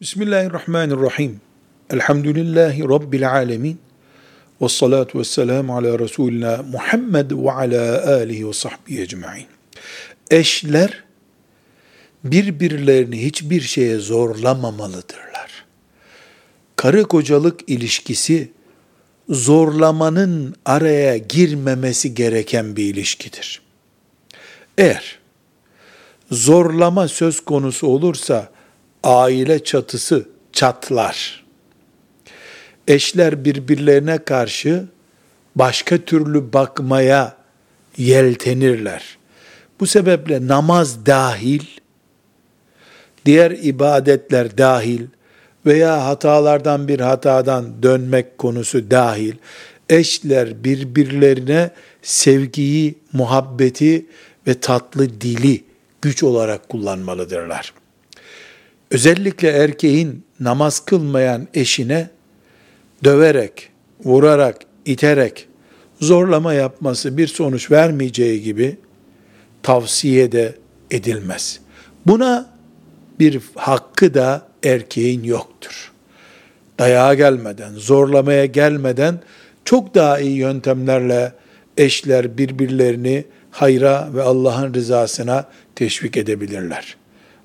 Bismillahirrahmanirrahim. Elhamdülillahi Rabbil alemin. Ve salatu ve selamu ala Resulina Muhammed ve ala alihi ve sahbihi ecma'in. Eşler birbirlerini hiçbir şeye zorlamamalıdırlar. Karı kocalık ilişkisi zorlamanın araya girmemesi gereken bir ilişkidir. Eğer zorlama söz konusu olursa, aile çatısı çatlar. Eşler birbirlerine karşı başka türlü bakmaya yeltenirler. Bu sebeple namaz dahil, diğer ibadetler dahil veya hatalardan bir hatadan dönmek konusu dahil, eşler birbirlerine sevgiyi, muhabbeti ve tatlı dili güç olarak kullanmalıdırlar özellikle erkeğin namaz kılmayan eşine döverek, vurarak, iterek zorlama yapması bir sonuç vermeyeceği gibi tavsiye de edilmez. Buna bir hakkı da erkeğin yoktur. Dayağa gelmeden, zorlamaya gelmeden çok daha iyi yöntemlerle eşler birbirlerini hayra ve Allah'ın rızasına teşvik edebilirler.